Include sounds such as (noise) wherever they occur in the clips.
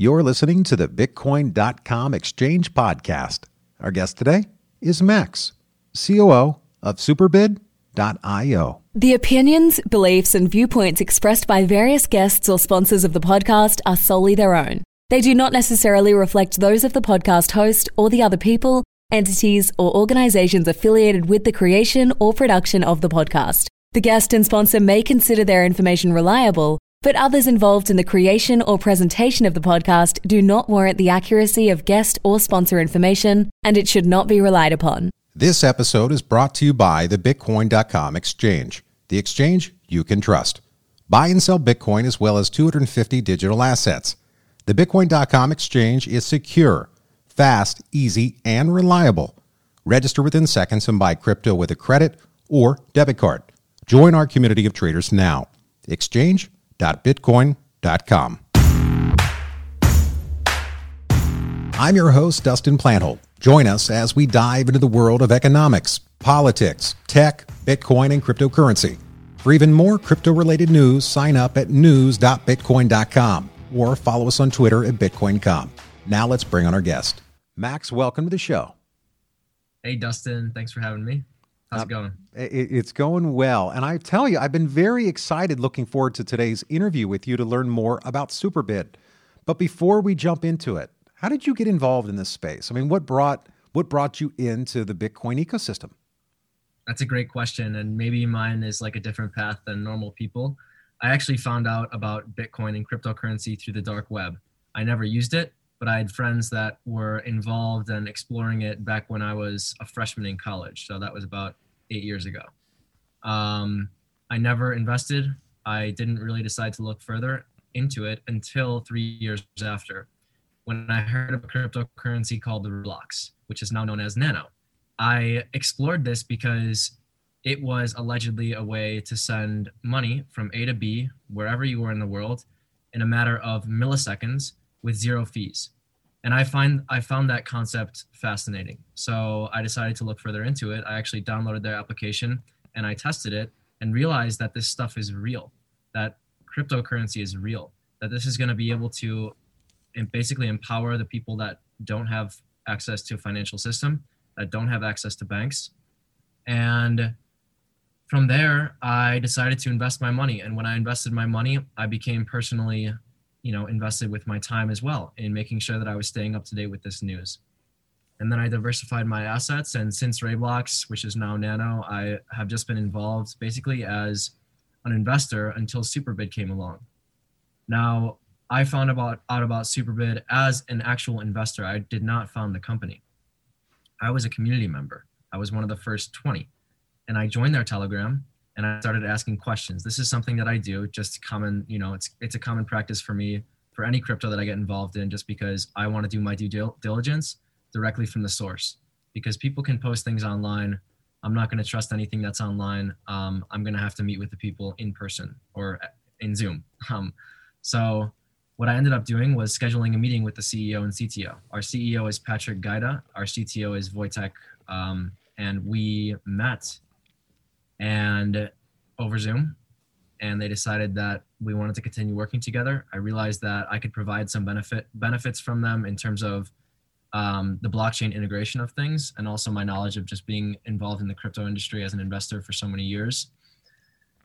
You're listening to the Bitcoin.com Exchange Podcast. Our guest today is Max, COO of Superbid.io. The opinions, beliefs, and viewpoints expressed by various guests or sponsors of the podcast are solely their own. They do not necessarily reflect those of the podcast host or the other people, entities, or organizations affiliated with the creation or production of the podcast. The guest and sponsor may consider their information reliable, but others involved in the creation or presentation of the podcast do not warrant the accuracy of guest or sponsor information, and it should not be relied upon. This episode is brought to you by the Bitcoin.com exchange, the exchange you can trust. Buy and sell Bitcoin as well as 250 digital assets. The Bitcoin.com exchange is secure, fast, easy, and reliable. Register within seconds and buy crypto with a credit or debit card. Join our community of traders now. Exchange.bitcoin.com. I'm your host, Dustin Plantholt. Join us as we dive into the world of economics, politics, tech, Bitcoin, and cryptocurrency. For even more crypto related news, sign up at news.bitcoin.com or follow us on Twitter at BitcoinCom. Now let's bring on our guest. Max, welcome to the show. Hey, Dustin. Thanks for having me. How's uh, it? It's going well. And I tell you, I've been very excited looking forward to today's interview with you to learn more about Superbid. But before we jump into it, how did you get involved in this space? I mean, what brought what brought you into the Bitcoin ecosystem? That's a great question. And maybe mine is like a different path than normal people. I actually found out about Bitcoin and cryptocurrency through the dark web. I never used it, but I had friends that were involved and exploring it back when I was a freshman in college. So that was about eight years ago. Um, I never invested. I didn't really decide to look further into it until three years after when I heard of a cryptocurrency called the RaiBlocks, which is now known as Nano. I explored this because it was allegedly a way to send money from A to B, wherever you were in the world, in a matter of milliseconds with zero fees. And I find I found that concept fascinating. So I decided to look further into it. I actually downloaded their application and I tested it and realized that this stuff is real, that cryptocurrency is real, that this is going to be able to basically empower the people that don't have access to a financial system, that don't have access to banks. And from there, I decided to invest my money. And when I invested my money, I became personally you know invested with my time as well in making sure that I was staying up to date with this news. And then I diversified my assets, and since RaiBlocks, which is now Nano, I have just been involved basically as an investor until Superbid came along. Now, I found about out about Superbid as an actual investor. I did not found the company. I was a community member. I was one of the first 20. And I joined their Telegram and I started asking questions. This is something that I do, just common, you know, it's it's a common practice for me for any crypto that I get involved in, just because I want to do my due diligence directly from the source. Because people can post things online. I'm not going to trust anything that's online. Um, I'm going to have to meet with the people in person or in Zoom. (laughs) Um, so what I ended up doing was scheduling a meeting with the CEO and CTO. Our CEO is Patrick Gaida. Our CTO is Wojtek, um, and we met and over Zoom. And they decided that we wanted to continue working together. I realized that I could provide some benefit benefits from them in terms of um, the blockchain integration of things, and also my knowledge of just being involved in the crypto industry as an investor for so many years.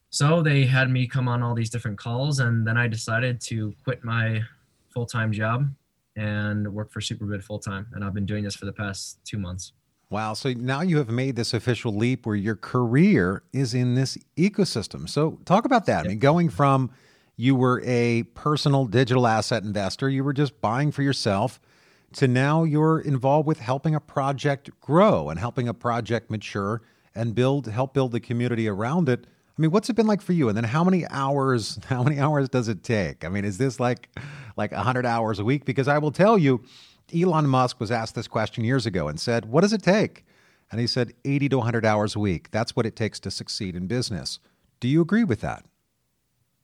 So they had me come on all these different calls, and then I decided to quit my full time job and work for Superbid full time. And I've been doing this for the past two months. Wow. So now you have made this official leap where your career is in this ecosystem. So talk about that. Yep. I mean, going from you were a personal digital asset investor, you were just buying for yourself, to now you're involved with helping a project grow and helping a project mature and build, help build the community around it. I mean, what's it been like for you? And then how many hours, (laughs) how many hours does it take? I mean, is this like like 100 hours a week? Because I will tell you, Elon Musk was asked this question years ago and said, What does it take? And he said, 80 to 100 hours a week. That's what it takes to succeed in business. Do you agree with that?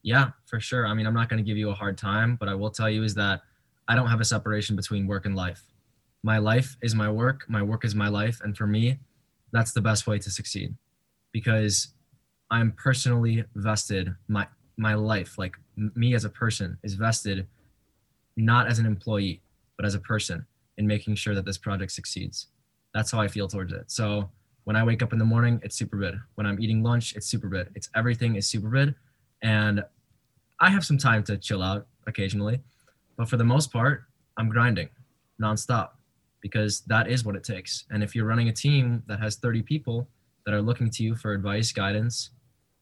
Yeah, for sure. I mean, I'm not going to give you a hard time, but I will tell you is that I don't have a separation between work and life. My life is my work, my work is my life. And for me, that's the best way to succeed because I'm personally vested, my, my life, like me as a person, is vested not as an employee, but as a person in making sure that this project succeeds. That's how I feel towards it. So when I wake up in the morning, it's Superbid. When I'm eating lunch, it's Superbid. It's everything is Superbid. And I have some time to chill out occasionally, but for the most part, I'm grinding nonstop because that is what it takes. And if you're running a team that has 30 people that are looking to you for advice, guidance,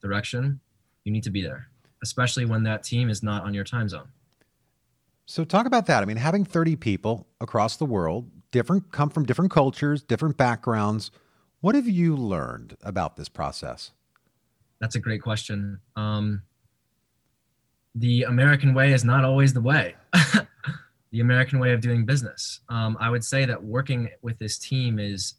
direction, you need to be there, especially when that team is not on your time zone. So talk about that. I mean, having 30 people across the world, different come from different cultures, different backgrounds. What have you learned about this process? That's a great question. Um, the American way is not always the way. (laughs) the American way of doing business. Um, I would say that working with this team is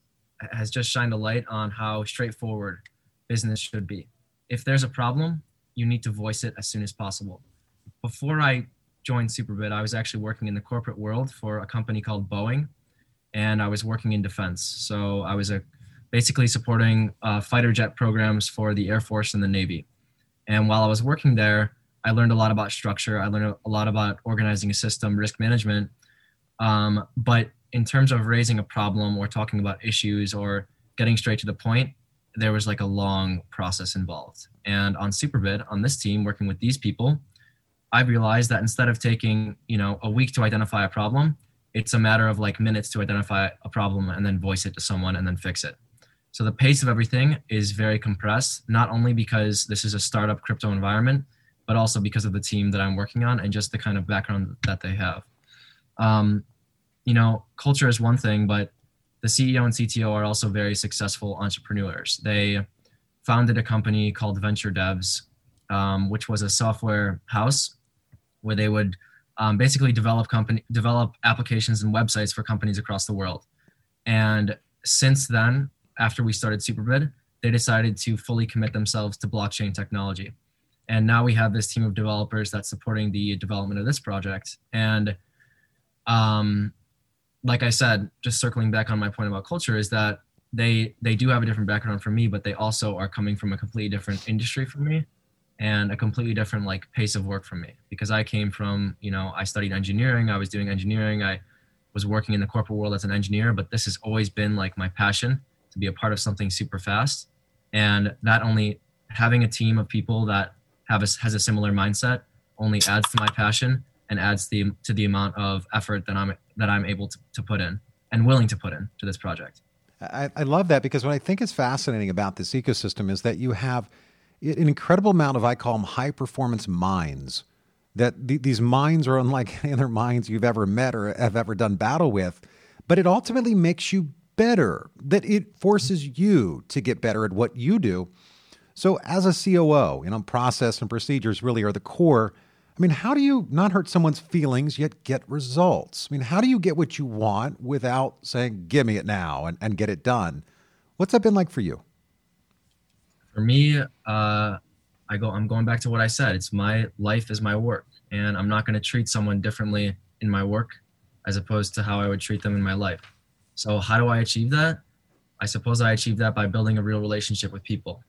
has just shined a light on how straightforward business should be. If there's a problem, you need to voice it as soon as possible. Before I joined Superbid, I was actually working in the corporate world for a company called Boeing, and I was working in defense. So I was a basically supporting uh, fighter jet programs for the Air Force and the Navy. And while I was working there, I learned a lot about structure. I learned a lot about organizing a system, risk management. Um, but in terms of raising a problem or talking about issues or getting straight to the point, there was like a long process involved. And on Superbid, on this team, working with these people, I realized that instead of taking, you know, a week to identify a problem, it's a matter of like minutes to identify a problem and then voice it to someone and then fix it. So the pace of everything is very compressed, not only because this is a startup crypto environment, but also because of the team that I'm working on and just the kind of background that they have. Um, you know, culture is one thing, but the CEO and CTO are also very successful entrepreneurs. They founded a company called Venture Devs, um, which was a software house where they would um, basically develop company develop applications and websites for companies across the world. And since then, after we started Superbid, they decided to fully commit themselves to blockchain technology. And now we have this team of developers that's supporting the development of this project. And um, like I said, just circling back on my point about culture is that they they do have a different background from me, but they also are coming from a completely different industry from me and a completely different like pace of work from me because I came from, you know, I studied engineering, I was doing engineering, I was working in the corporate world as an engineer, but this has always been like my passion to be a part of something super fast. And not only having a team of people that have a, has a similar mindset only adds to my passion and adds the to the amount of effort that I'm that I'm able to, to put in and willing to put in to this project. I, I love that because what I think is fascinating about this ecosystem is that you have an incredible amount of I call them high performance minds. That th- these minds are unlike (laughs) any other minds you've ever met or have ever done battle with, but it ultimately makes you better. That it forces you to get better at what you do. So, as a COO, you know, process and procedures really are the core. I mean, how do you not hurt someone's feelings yet get results? I mean, how do you get what you want without saying, give me it now and, and get it done? What's that been like for you? For me, uh, I go, I'm going back to what I said. It's my life is my work, and I'm not going to treat someone differently in my work as opposed to how I would treat them in my life. So, how do I achieve that? I suppose I achieve that by building a real relationship with people.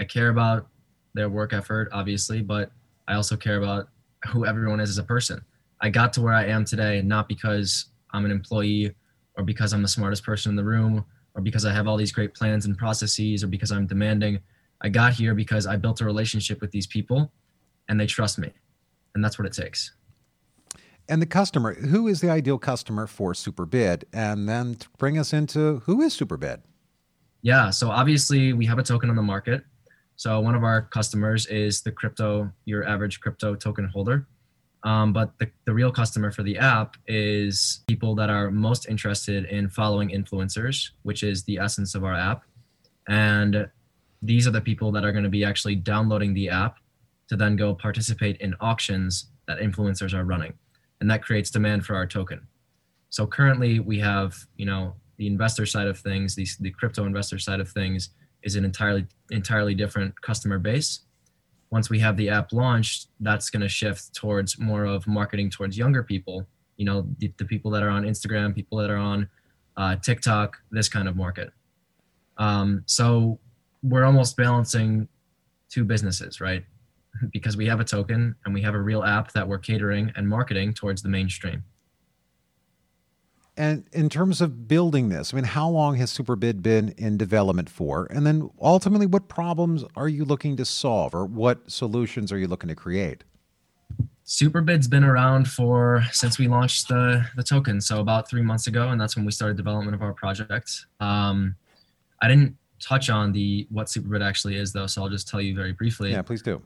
I care about their work effort, obviously, but I also care about who everyone is as a person. I got to where I am today not because I'm an employee or because I'm the smartest person in the room or because I have all these great plans and processes or because I'm demanding. I got here because I built a relationship with these people and they trust me. And that's what it takes. And the customer, who is the ideal customer for Superbid? And then bring us into who is Superbid? Yeah, so obviously we have a token on the market. So one of our customers is the crypto, your average crypto token holder. Um, but the, the real customer for the app is people that are most interested in following influencers, which is the essence of our app. And these are the people that are going to be actually downloading the app to then go participate in auctions that influencers are running. And that creates demand for our token. So currently we have, you know, the investor side of things, the, the crypto investor side of things, is an entirely entirely different customer base. Once we have the app launched, that's going to shift towards more of marketing towards younger people. You know, the, the people that are on Instagram, people that are on uh, TikTok, this kind of market. Um, so we're almost balancing two businesses, right? (laughs) because we have a token and we have a real app that we're catering and marketing towards the mainstream. And in terms of building this, I mean, how long has Superbid been in development for? And then ultimately, what problems are you looking to solve or what solutions are you looking to create? Superbid's been around for since we launched the, the token, so about three months ago, and that's when we started development of our project. Um, I didn't touch on the what Superbid actually is, though, so I'll just tell you very briefly. Yeah, please do.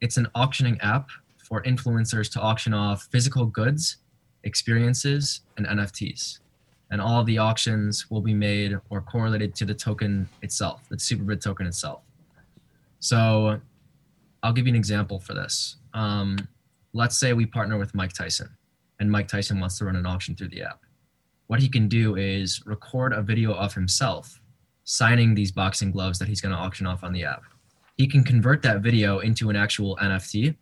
It's an auctioning app for influencers to auction off physical goods experiences, and NFTs. And all the auctions will be made or correlated to the token itself, the Superbid token itself. So I'll give you an example for this. Um, let's say we partner with Mike Tyson, and Mike Tyson wants to run an auction through the app. What he can do is record a video of himself signing these boxing gloves that he's going to auction off on the app. He can convert that video into an actual NFT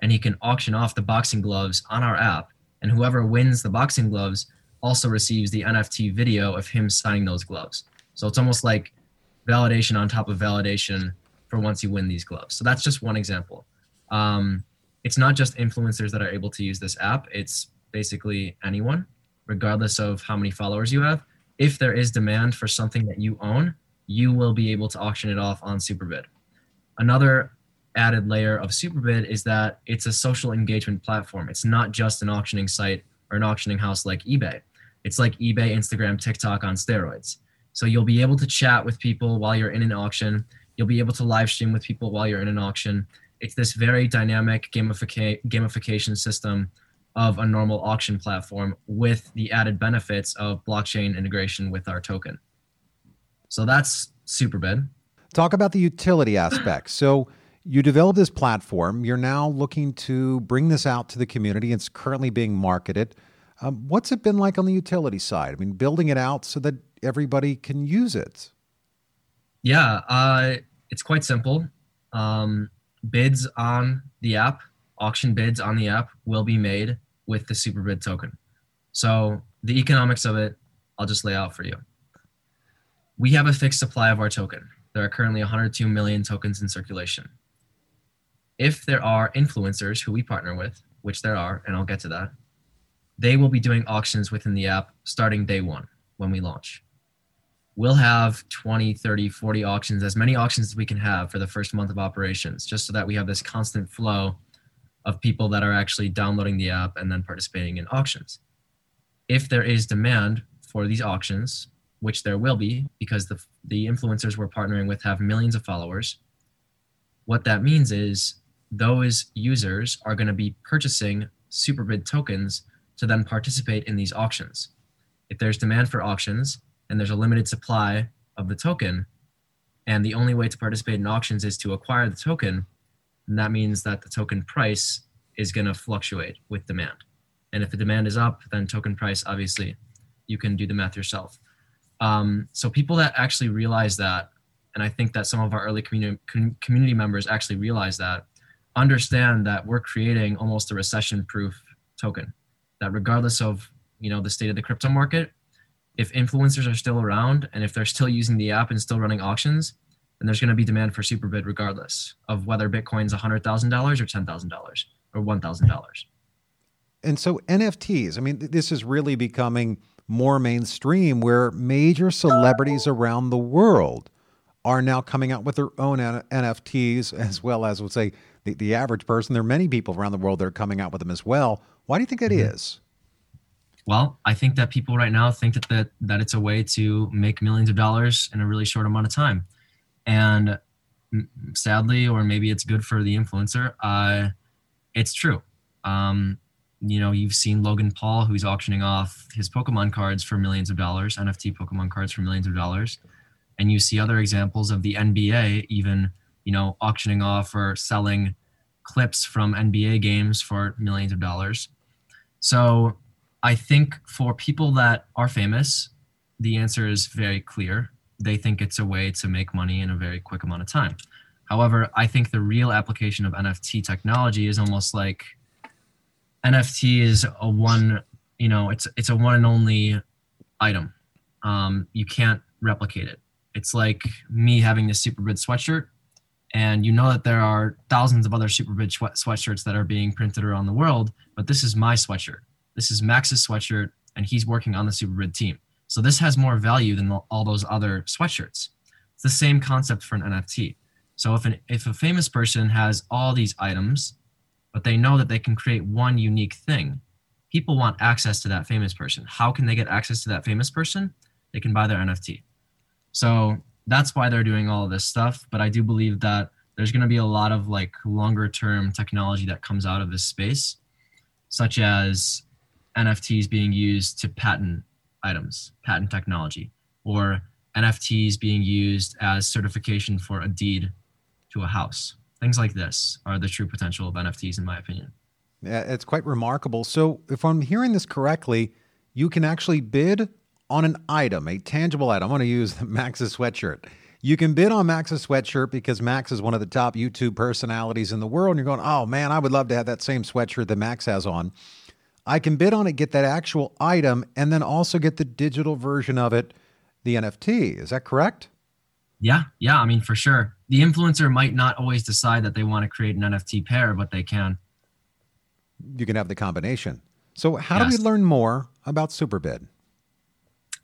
and he can auction off the boxing gloves on our app and whoever wins the boxing gloves also receives the NFT video of him signing those gloves. So it's almost like validation on top of validation for once you win these gloves. So that's just one example. Um, it's not just influencers that are able to use this app, it's basically anyone, regardless of how many followers you have. If there is demand for something that you own, you will be able to auction it off on Superbid. Another added layer of Superbid is that it's a social engagement platform. It's not just an auctioning site or an auctioning house like eBay. It's like eBay, Instagram, TikTok on steroids. So you'll be able to chat with people while you're in an auction. You'll be able to live stream with people while you're in an auction. It's this very dynamic gamifica- gamification system of a normal auction platform with the added benefits of blockchain integration with our token. So that's Superbid. Talk about the utility aspect. So you developed this platform. You're now looking to bring this out to the community. It's currently being marketed. Um, what's it been like on the utility side? I mean, building it out so that everybody can use it. Yeah, uh, it's quite simple. Um, bids on the app, auction bids on the app, will be made with the Superbid token. So the economics of it, I'll just lay out for you. We have a fixed supply of our token. There are currently 102 million tokens in circulation if there are influencers who we partner with, which there are, and I'll get to that, they will be doing auctions within the app starting day one when we launch. We'll have 20, 30, 40 auctions, as many auctions as we can have for the first month of operations, just so that we have this constant flow of people that are actually downloading the app and then participating in auctions. If there is demand for these auctions, which there will be because the, the influencers we're partnering with have millions of followers, what that means is those users are going to be purchasing Superbid tokens to then participate in these auctions. If there's demand for auctions and there's a limited supply of the token, and the only way to participate in auctions is to acquire the token, then that means that the token price is going to fluctuate with demand. And if the demand is up, then token price, obviously, you can do the math yourself. Um, so people that actually realize that, and I think that some of our early community, community members actually realize that, understand that we're creating almost a recession proof token that regardless of you know the state of the crypto market if influencers are still around and if they're still using the app and still running auctions then there's going to be demand for superbid regardless of whether bitcoin's $100000 or $10000 or $1000 and so nfts i mean this is really becoming more mainstream where major celebrities around the world are now coming out with their own nfts as well as would say the, the average person. There are many people around the world that are coming out with them as well. Why do you think that mm-hmm. is? Well, I think that people right now think that, that that it's a way to make millions of dollars in a really short amount of time, and sadly, or maybe it's good for the influencer. Uh, it's true. Um, you know, you've seen Logan Paul, who's auctioning off his Pokemon cards for millions of dollars, NFT Pokemon cards for millions of dollars, and you see other examples of the NBA even you know, auctioning off or selling clips from NBA games for millions of dollars. So I think for people that are famous, the answer is very clear. They think it's a way to make money in a very quick amount of time. However, I think the real application of NFT technology is almost like NFT is a one, you know, it's it's a one and only item. Um, you can't replicate it. It's like me having this Superbid sweatshirt and you know that there are thousands of other Superbid sweat- sweatshirts that are being printed around the world, but this is my sweatshirt. This is Max's sweatshirt, and he's working on the Superbid team. So this has more value than all those other sweatshirts. It's the same concept for an NFT. So if an if a famous person has all these items, but they know that they can create one unique thing, people want access to that famous person. How can they get access to that famous person? They can buy their NFT. So that's why they're doing all this stuff. But I do believe that there's going to be a lot of like longer term technology that comes out of this space, such as NFTs being used to patent items, patent technology, or NFTs being used as certification for a deed to a house. Things like this are the true potential of NFTs, in my opinion. Yeah, it's quite remarkable. So, if I'm hearing this correctly, you can actually bid on an item, a tangible item. I'm going to use (laughs) Max's sweatshirt. You can bid on Max's sweatshirt because Max is one of the top YouTube personalities in the world. And you're going, oh man, I would love to have that same sweatshirt that Max has on. I can bid on it, get that actual item, and then also get the digital version of it, the NFT. Is that correct? Yeah, yeah. I mean, for sure. The influencer might not always decide that they want to create an NFT pair, but they can. You can have the combination. So, how yes. do we learn more about Superbid?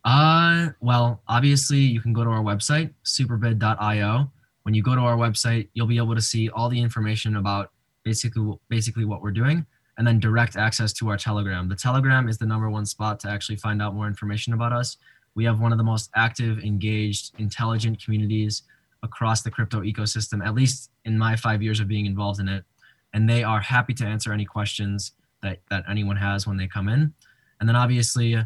Uh, well, obviously, you can go to our website, superbid.io. When you go to our website, you'll be able to see all the information about basically basically what we're doing, and then direct access to our Telegram. The Telegram is the number one spot to actually find out more information about us. We have one of the most active, engaged, intelligent communities across the crypto ecosystem, at least in my five years of being involved in it. And they are happy to answer any questions that, that anyone has when they come in. And then obviously,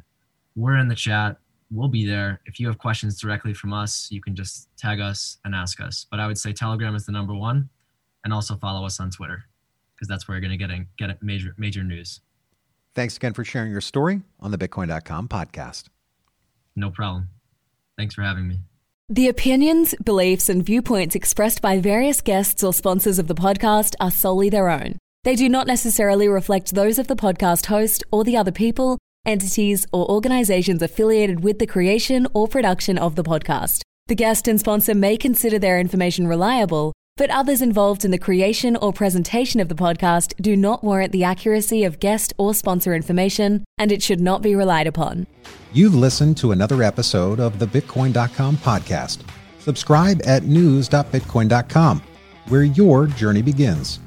we're in the chat we'll be there. If you have questions directly from us, you can just tag us and ask us. But I would say Telegram is the number one, and also follow us on Twitter because that's where you're going to get in, get major major news. Thanks again for sharing your story on the Bitcoin.com podcast. No problem. Thanks for having me. The opinions, beliefs, and viewpoints expressed by various guests or sponsors of the podcast are solely their own. They do not necessarily reflect those of the podcast host or the other people entities, or organizations affiliated with the creation or production of the podcast. The guest and sponsor may consider their information reliable, but others involved in the creation or presentation of the podcast do not warrant the accuracy of guest or sponsor information, and it should not be relied upon. You've listened to another episode of the Bitcoin.com podcast. Subscribe at news.bitcoin.com, where your journey begins.